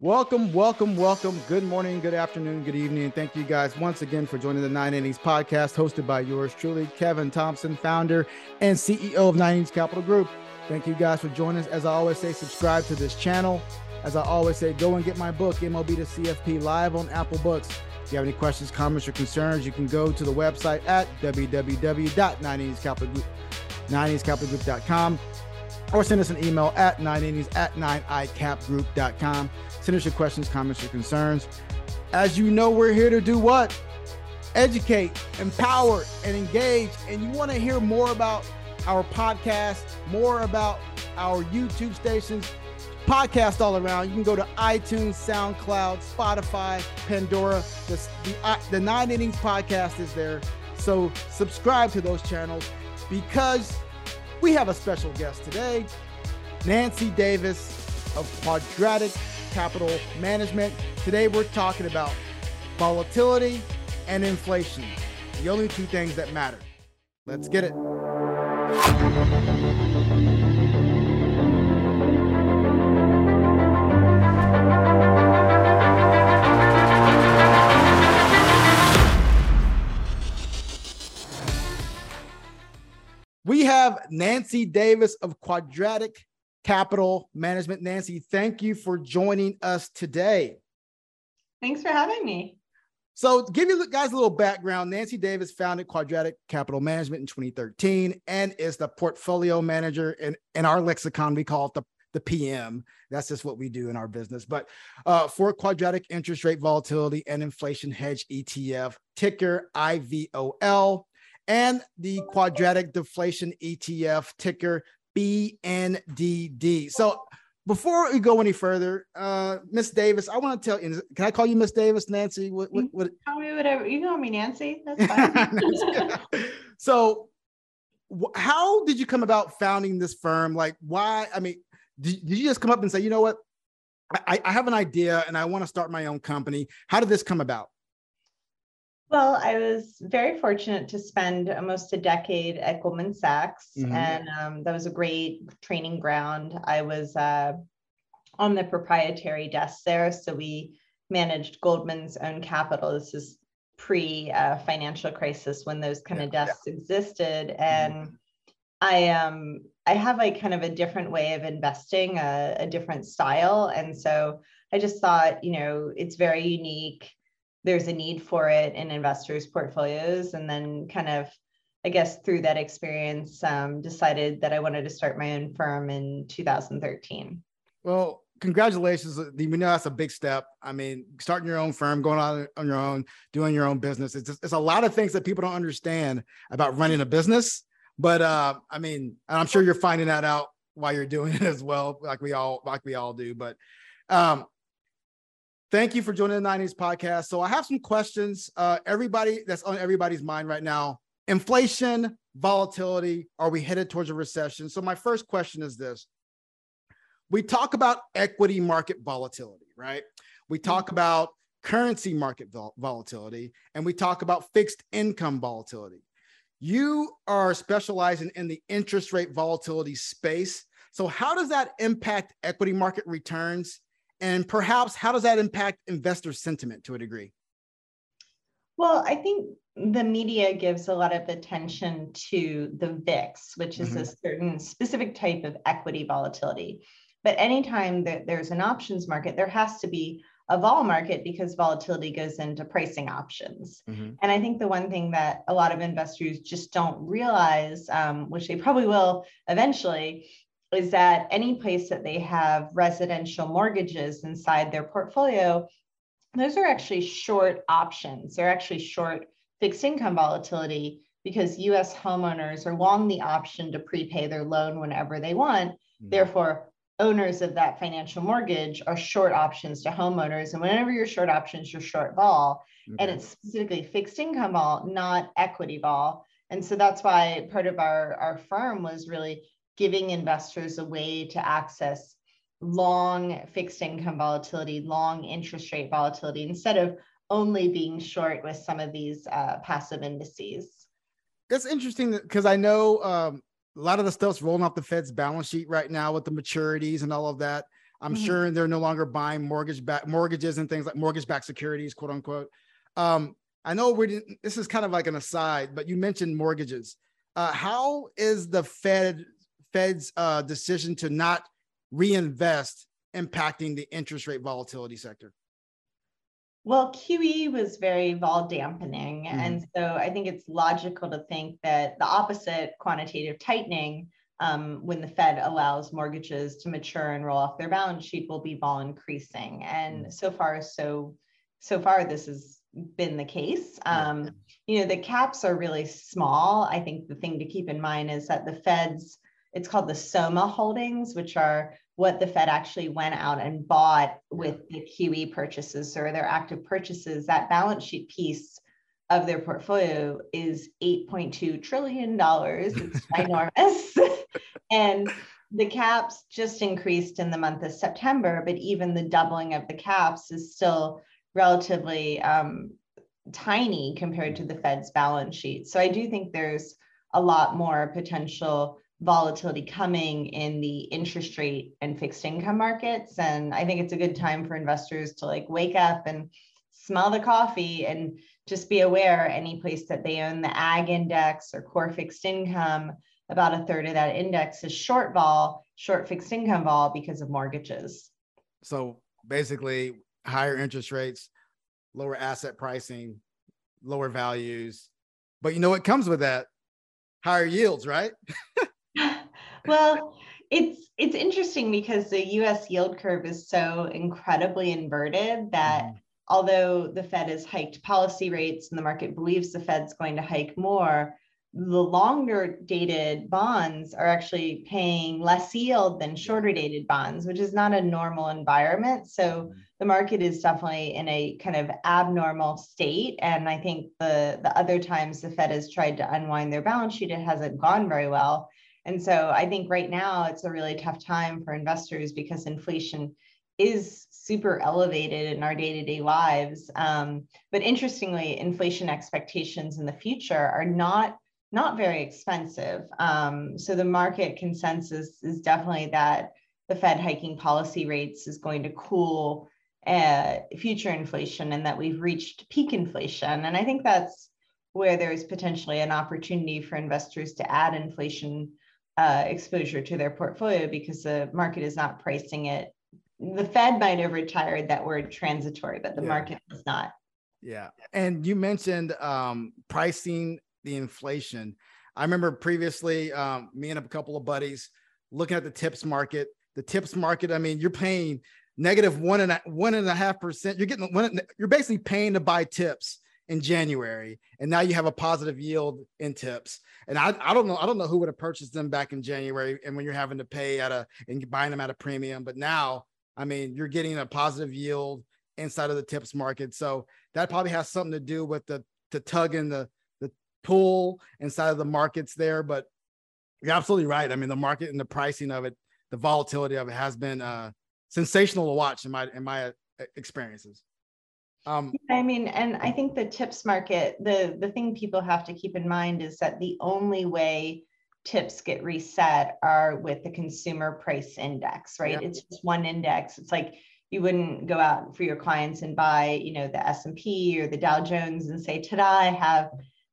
Welcome, welcome, welcome. Good morning, good afternoon, good evening. Thank you guys once again for joining the Nine Innings podcast, hosted by yours truly, Kevin Thompson, founder and CEO of Nine Innings Capital Group. Thank you guys for joining us. As I always say, subscribe to this channel. As I always say, go and get my book, MLB to CFP, live on Apple Books. If you have any questions, comments, or concerns, you can go to the website at www.9innings.com or send us an email at 9innings at 9icapgroup.com. Send us your questions, comments, or concerns. As you know, we're here to do what? Educate, empower, and engage. And you want to hear more about our podcast, more about our YouTube stations, podcast all around. You can go to iTunes, SoundCloud, Spotify, Pandora. The, the, the Nine Innings podcast is there. So subscribe to those channels because we have a special guest today, Nancy Davis of Quadratic Capital Management. Today, we're talking about volatility and inflation, the only two things that matter. Let's get it. We have Nancy Davis of Quadratic Capital Management. Nancy, thank you for joining us today. Thanks for having me. So, give you guys a little background, Nancy Davis founded Quadratic Capital Management in 2013 and is the portfolio manager. In, in our lexicon, we call it the, the PM. That's just what we do in our business. But uh, for Quadratic Interest Rate Volatility and Inflation Hedge ETF, ticker IVOL, and the Quadratic Deflation ETF, ticker BNDD. So before we go any further, uh, Miss Davis, I want to tell you, can I call you Miss Davis, Nancy? What, what, what? Call me whatever. You call me Nancy. That's fine. so how did you come about founding this firm? Like why, I mean, did, did you just come up and say, you know what? I, I have an idea and I want to start my own company. How did this come about? Well, I was very fortunate to spend almost a decade at Goldman Sachs, mm-hmm. and um, that was a great training ground. I was uh, on the proprietary desk there, so we managed Goldman's own capital. This is pre uh, financial crisis when those kind yeah, of desks yeah. existed, mm-hmm. and mm-hmm. I um I have like kind of a different way of investing, a, a different style, and so I just thought, you know, it's very unique there's a need for it in investors' portfolios. And then kind of, I guess, through that experience, um, decided that I wanted to start my own firm in 2013. Well, congratulations. We know that's a big step. I mean, starting your own firm, going on on your own, doing your own business. It's just, it's a lot of things that people don't understand about running a business. But uh, I mean, I'm sure you're finding that out while you're doing it as well, like we all like we all do. But um, thank you for joining the Nine Innings podcast. So I have some questions. Uh, everybody that's on everybody's mind right now inflation, volatility. Are we headed towards a recession? So my first question is this we talk about equity market volatility, right? We talk mm-hmm. about currency market vol- volatility and we talk about fixed income volatility. You are specializing in the interest rate volatility space. So, how does that impact equity market returns and perhaps how does that impact investor sentiment to a degree? Well, I think the media gives a lot of attention to the VIX, which is mm-hmm. a certain specific type of equity volatility. But anytime that there's an options market, there has to be a vol market because volatility goes into pricing options. Mm-hmm. And I think the one thing that a lot of investors just don't realize, um, which they probably will eventually, is that any place that they have residential mortgages inside their portfolio, those are actually short options. They're actually short fixed income volatility because US homeowners are long the option to prepay their loan whenever they want. Mm-hmm. Therefore, owners of that financial mortgage are short options to homeowners. And whenever you're short options, you're short vol. And it's specifically fixed income vol, not equity vol. And so that's why part of our, our firm was really giving investors a way to access long fixed income volatility, long interest rate volatility, instead of only being short with some of these uh, passive indices. That's interesting because I know um, a lot of the stuff's rolling off the Fed's balance sheet right now with the maturities and all of that. I'm mm-hmm. sure they're no longer buying mortgage back mortgages and things like mortgage backed securities, quote unquote. Um, I know we this is kind of like an aside, but you mentioned mortgages. Uh, how is the Fed Fed's uh, decision to not reinvest impacting the interest rate volatility sector? Well, QE was very vol dampening. Mm-hmm. And so I think it's logical to think that the opposite quantitative tightening, um, when the Fed allows mortgages to mature and roll off their balance sheet, will be vol increasing. And mm-hmm. so far, so so far, this has been the case. Um, you know, the caps are really small. I think the thing to keep in mind is that the Fed's it's called the SOMA holdings, which are what the Fed actually went out and bought with the QE purchases or their active purchases. That balance sheet piece of their portfolio is $8.2 trillion. It's ginormous. and the caps just increased in the month of September, but even the doubling of the caps is still relatively um, tiny compared to the Fed's balance sheet. So I do think there's a lot more potential volatility coming in the interest rate and fixed income markets. And I think it's a good time for investors to like wake up and smell the coffee and just be aware any place that they own the Agg index or core fixed income, about a third of that index is short vol, short fixed income vol because of mortgages. So basically, higher interest rates, lower asset pricing, lower values. But you know what comes with that? Higher yields, right? well, it's it's interesting because the US yield curve is so incredibly inverted that mm-hmm. although the Fed has hiked policy rates and the market believes the Fed's going to hike more, the longer dated bonds are actually paying less yield than shorter dated bonds, which is not a normal environment. So mm-hmm. the market is definitely in a kind of abnormal state. And I think the, the other times the Fed has tried to unwind their balance sheet, it hasn't gone very well. And so I think right now it's a really tough time for investors because inflation is super elevated in our day-to-day lives. Um, but interestingly, inflation expectations in the future are not not very expensive. Um, so the market consensus is definitely that the Fed hiking policy rates is going to cool uh, future inflation and that we've reached peak inflation. And I think that's where there's potentially an opportunity for investors to add inflation uh, exposure to their portfolio because the market is not pricing it. The Fed might have retired that word transitory, but the yeah. market is not. Yeah. And you mentioned um, pricing the inflation. I remember previously, um, me and a couple of buddies looking at the tips market. The tips market, I mean, you're paying negative one and a, one and a half percent. You're getting one, you're basically paying to buy tips in January, and now you have a positive yield in tips. And I, I don't know, I don't know who would have purchased them back in January, and when you're having to pay at a and buying them at a premium. But now, I mean, you're getting a positive yield inside of the tips market, so that probably has something to do with the the tug and the the pull inside of the markets there. But you're absolutely right. I mean, the market and the pricing of it, the volatility of it has been uh, sensational to watch in my in my uh, experiences. Um, I mean, and I think the tips market, the the thing people have to keep in mind is that the only way tips get reset are with the consumer price index, right? Yeah. It's just one index. It's like you wouldn't go out for your clients and buy, you know, the S&P or the Dow Jones and say, ta-da, I have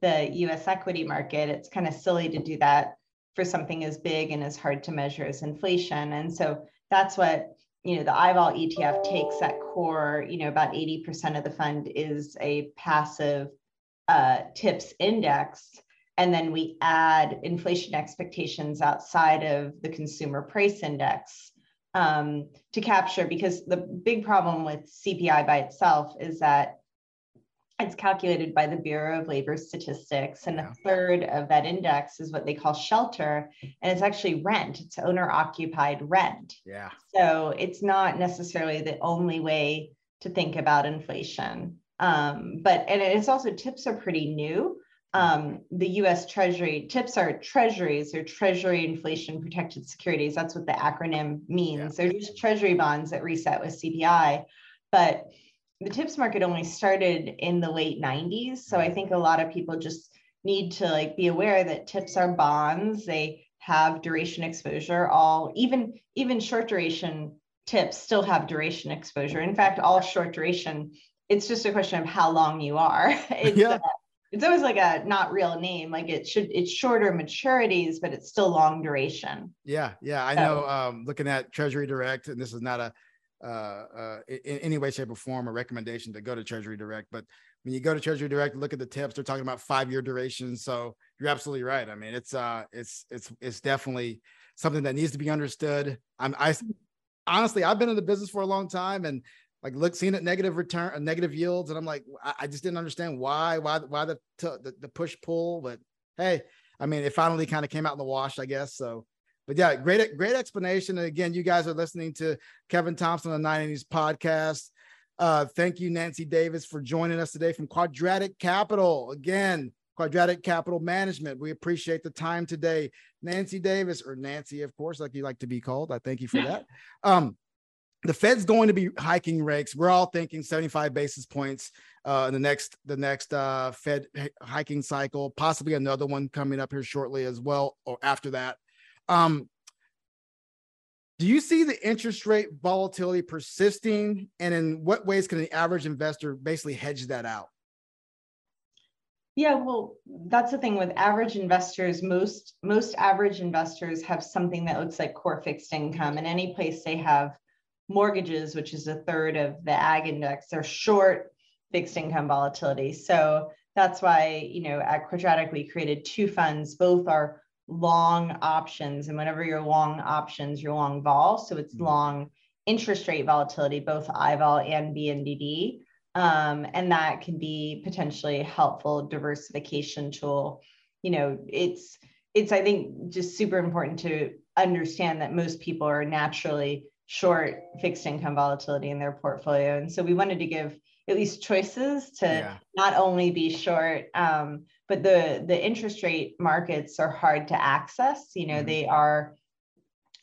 the US equity market. It's kind of silly to do that for something as big and as hard to measure as inflation. And so that's what you know, the IVOL ETF takes that core, you know, about 80% of the fund is a passive uh, TIPS index. And then we add inflation expectations outside of the consumer price index um, to capture, because the big problem with CPI by itself is that it's calculated by the Bureau of Labor Statistics, and a third of that index is what they call shelter, and it's actually rent. It's owner occupied rent. Yeah. So it's not necessarily the only way to think about inflation. Um, but and it's also tips are pretty new. Um, the U.S. Treasury tips are treasuries or Treasury inflation protected securities. That's what the acronym means. Yeah. They're just Treasury bonds that reset with CPI, but the tips market only started in the late 90s. So I think a lot of people just need to like be aware that tips are bonds. They have duration exposure, all even even short duration tips still have duration exposure. In fact, all short duration, it's just a question of how long you are. It's, yeah. Uh, it's always like a not real name. Like it should, it's shorter maturities, but it's still long duration. Yeah. Yeah. I so, know, um, looking at Treasury Direct, and this is not a, uh, uh, in any way, shape, or form a recommendation to go to Treasury Direct. But when you go to Treasury Direct, look at the tips. They're talking about five year duration. So you're absolutely right. I mean, it's uh, it's it's it's definitely something that needs to be understood. I'm I honestly I've been in the business for a long time and like look seeing it negative return uh, negative yields and i'm like I, I, just didn't understand why why why the, the the push pull but hey i mean it finally kind of came out in the wash i guess so but yeah great great explanation. And again you guys are listening to kevin thompson on Nine Innings podcast. Uh thank you nancy davis for joining us today from quadratic capital. Again quadratic capital management we appreciate the time today. Nancy davis or nancy of course like you like to be called. I thank you for that. Um the Fed's going to be hiking rates. We're all thinking 75 basis points uh, in the next the next uh, Fed hiking cycle, possibly another one coming up here shortly as well, or after that. Um, do you see the interest rate volatility persisting, and in what ways can the average investor basically hedge that out? Yeah, well, that's the thing with average investors. Most most average investors have something that looks like core fixed income, and any place they have mortgages, which is a third of the Agg index, they're short fixed income volatility. So that's why, you know, at Quadratic, we created two funds. Both are long options. And whenever you're long options, you're long vol. So it's mm-hmm. long interest rate volatility, both IVOL and BNDD. Um, and that can be potentially helpful diversification tool. You know, it's it's I think just super important to understand that most people are naturally short fixed income volatility in their portfolio. And so we wanted to give at least choices to yeah. not only be short, um, but the the interest rate markets are hard to access. You know, mm-hmm. they are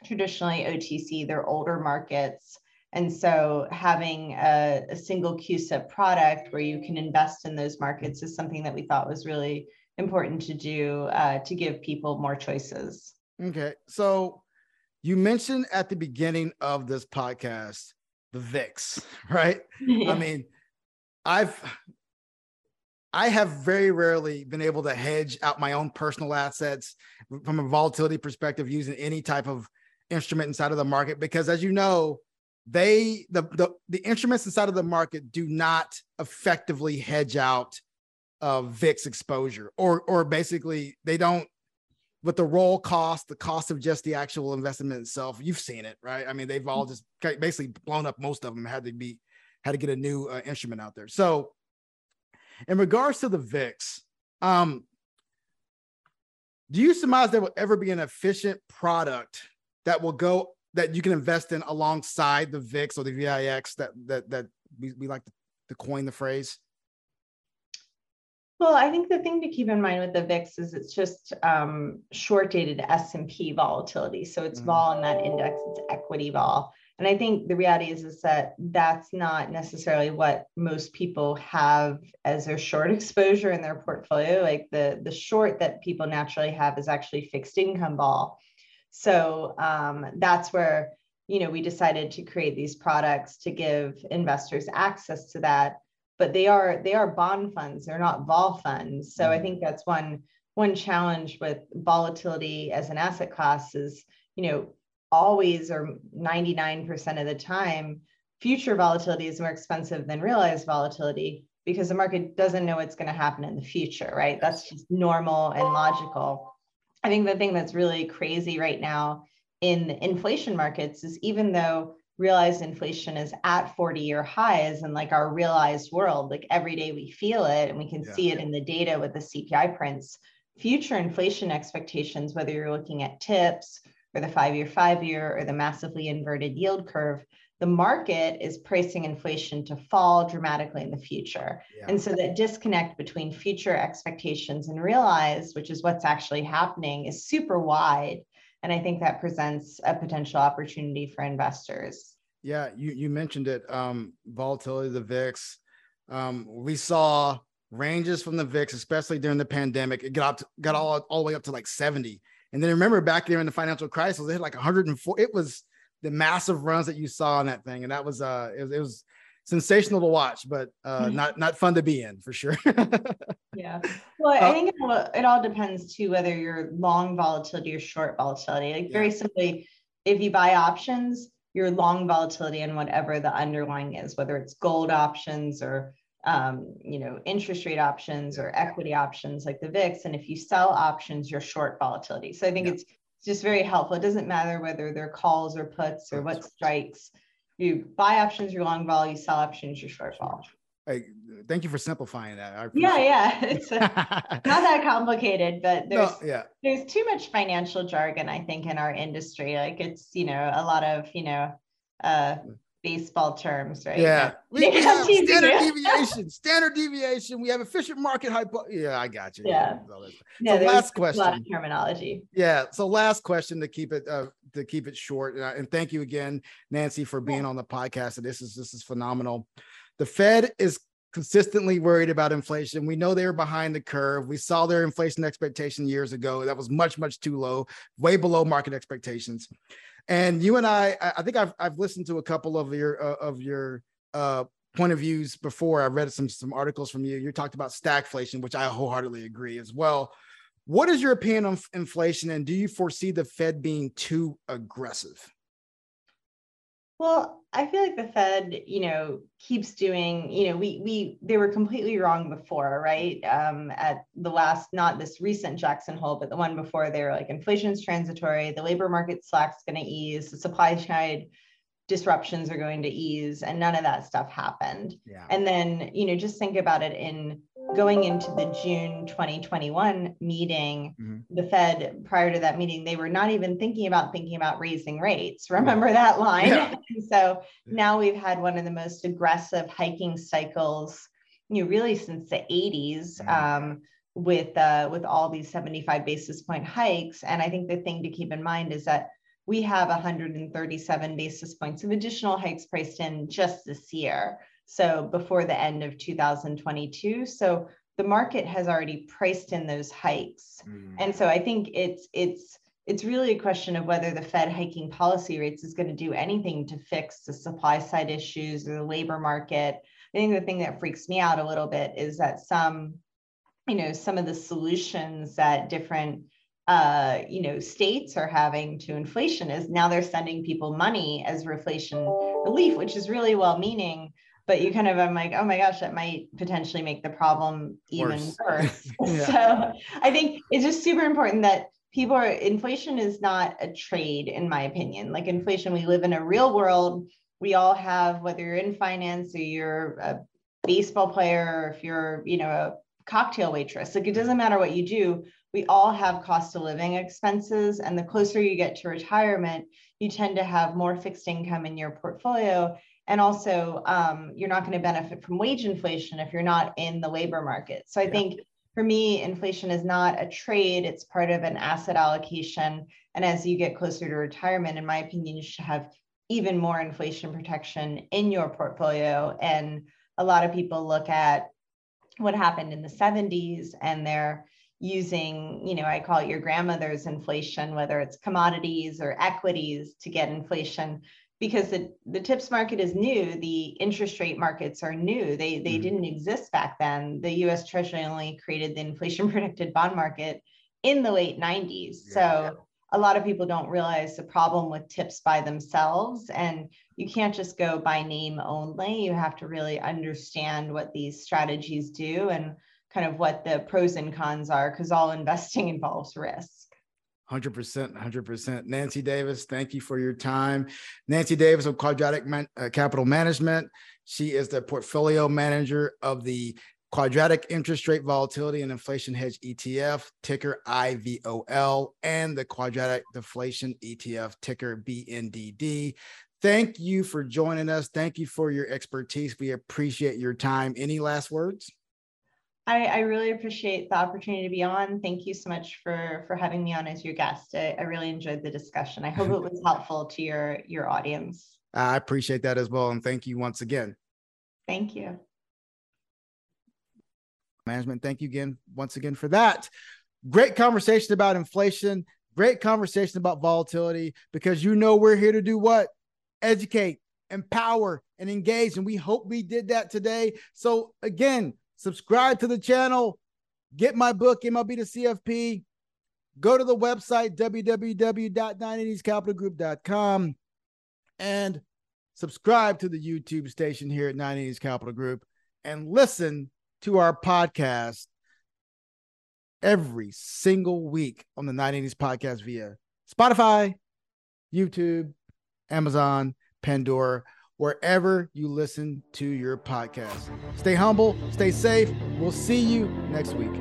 traditionally OTC, they're older markets. And so having a, a single CUSIP product where you can invest in those markets is something that we thought was really important to do uh, to give people more choices. Okay. So you mentioned at the beginning of this podcast the VIX, right? Yeah. I mean, I've I have very rarely been able to hedge out my own personal assets from a volatility perspective using any type of instrument inside of the market because as you know, they the the, the instruments inside of the market do not effectively hedge out uh, VIX exposure or or basically they don't but the roll cost, the cost of just the actual investment itself, you've seen it, right? I mean, they've all just basically blown up. Most of them had to be had to get a new uh, instrument out there. So, in regards to the VIX, um, do you surmise there will ever be an efficient product that will go that you can invest in alongside the VIX or the VIX that that that we, we like to, to coin the phrase? Well, I think the thing to keep in mind with the VIX is it's just um, short-dated S&P volatility. So it's mm-hmm. vol in that index, it's equity vol. And I think the reality is, is that that's not necessarily what most people have as their short exposure in their portfolio. Like the, the short that people naturally have is actually fixed income vol So um, that's where, you know, we decided to create these products to give investors access to that but they are they are bond funds they're not vol funds so i mm-hmm. think that's one one challenge with volatility as an asset class is you know always or 99% of the time future volatility is more expensive than realized volatility because the market doesn't know what's going to happen in the future right? That's just normal and logical. I think the thing that's really crazy right now in inflation markets is even though realized inflation is at 40 year highs and like our realized world like every day we feel it and we can yeah. see it in the data with the cpi prints future inflation expectations whether you're looking at tips or the five year five year or the massively inverted yield curve the market is pricing inflation to fall dramatically in the future yeah. and so that disconnect between future expectations and realized which is what's actually happening is super wide and I think that presents a potential opportunity for investors. Yeah, you, you mentioned it. Um, volatility of the VIX. Um, we saw ranges from the VIX, especially during the pandemic. It got up to, got all, all the way up to like 70. And then remember back there in the financial crisis, they had like 104. It was the massive runs that you saw on that thing, and that was uh, it, it was sensational to watch, but uh, not not fun to be in for sure. yeah. Well, I uh, think it all depends too whether you're long volatility or short volatility. Like very simply, if you buy options, you're long volatility in whatever the underlying is, whether it's gold options or um, you know interest rate options or equity options like the VIX. And if you sell options, you're short volatility. So I think yeah. it's just very helpful. It doesn't matter whether they're calls or puts or what strikes you buy options, you're long vol, you sell options, you're short vol. Hey, thank you for simplifying that. yeah, yeah, it's a, not that complicated, but there's no, yeah. there's too much financial jargon, I think, in our industry. Like it's you know a lot of you know uh, baseball terms, right? Yeah, we, we have standard deviation, standard deviation. We have efficient market hypo. Yeah, I got you. Yeah. yeah so last question. A lot of terminology. Yeah. So last question to keep it uh, to keep it short, and, and thank you again, Nancy, for being yeah. on the podcast. And this is this is phenomenal. The Fed is consistently worried about inflation. We know they're behind the curve. We saw their inflation expectation years ago. That was much, much too low, way below market expectations. And you and I, I think I've I've listened to a couple of your uh, of your uh, point of views before. I read some some articles from you. You talked about stagflation, which I wholeheartedly agree as well. What is your opinion on inflation, and do you foresee the Fed being too aggressive? Well, I feel like the Fed, you know, keeps doing, you know, we we they were completely wrong before, right? Um, at the last, not this recent Jackson Hole, but the one before, they were like inflation's transitory, the labor market slack's going to ease, the supply side disruptions are going to ease, and none of that stuff happened. Yeah. And then, you know, just think about it in going into the June 2021 meeting, mm-hmm. the Fed, prior to that meeting, they were not even thinking about thinking about raising rates. Remember that line? Yeah. so now we've had one of the most aggressive hiking cycles, you know, really since the 80s. Mm-hmm. Um, with uh, with all these 75 basis point hikes, and I think the thing to keep in mind is that we have 137 basis points of additional hikes priced in just this year so before the end of 2022 so the market has already priced in those hikes. Mm. and so i think it's it's it's really a question of whether the fed hiking policy rates is going to do anything to fix the supply side issues or the labor market. I think the thing that freaks me out a little bit is that some you know some of the solutions that different uh, you know states are having to inflation is now they're sending people money as reflation relief which is really well meaning but you mm-hmm. kind of I'm like, oh my gosh, that might potentially make the problem even worse. worse. So I think it's just super important that people are inflation is not a trade, in my opinion. Like inflation, we live in a real world. We all have, whether you're in finance or you're a baseball player, or if you're, you know, a cocktail waitress, like it doesn't matter what you do. We all have cost of living expenses. And the closer you get to retirement, you tend to have more fixed income in your portfolio and also um, you're not going to benefit from wage inflation if you're not in the labor market. So i yeah. think for me inflation is not a trade it's part of an asset allocation. And as you get closer to retirement in my opinion you should have even more inflation protection in your portfolio. And a lot of people look at what happened in the 70s and they're using, you know, I call it your grandmother's inflation, whether it's commodities or equities to get inflation because the, the tips market is new the interest rate markets are new. They they mm didn't exist back then. The us treasury only created the inflation protected bond market in the late 90s yeah. so a lot of people don't realize the problem with tips by themselves and you can't just go by name only. You have to really understand what these strategies do and kind of what the pros and cons are because all investing involves risk 100%, 100%. Nancy Davis, thank you for your time. Nancy Davis of Quadratic Man- uh, Capital Management. She is the portfolio manager of the Quadratic Interest Rate Volatility and Inflation Hedge ETF, ticker IVOL, and the Quadratic Deflation ETF, ticker BNDD. Thank you for joining us. Thank you for your expertise. We appreciate your time. Any last words? I, I, really appreciate the opportunity to be on. Thank you so much for for having me on as your guest. I, I really enjoyed the discussion. I hope it was helpful to your your audience. I appreciate that as well, and thank you once again. Thank you. Management, thank you again once again for that. Great conversation about inflation. Great conversation about volatility because you know we're here to do what? Educate, empower, and engage. And we hope we did that today. So, again, subscribe to the channel, get my book, MLB to CFP. Go to the website, www.9inningscapitalgroup.com, and subscribe to the YouTube station here at Nine Innings Capital Group and listen to our podcast every single week on the Nine Innings podcast via Spotify, YouTube, Amazon, Pandora, wherever you listen to your podcast. Stay humble, stay safe. We'll see you next week.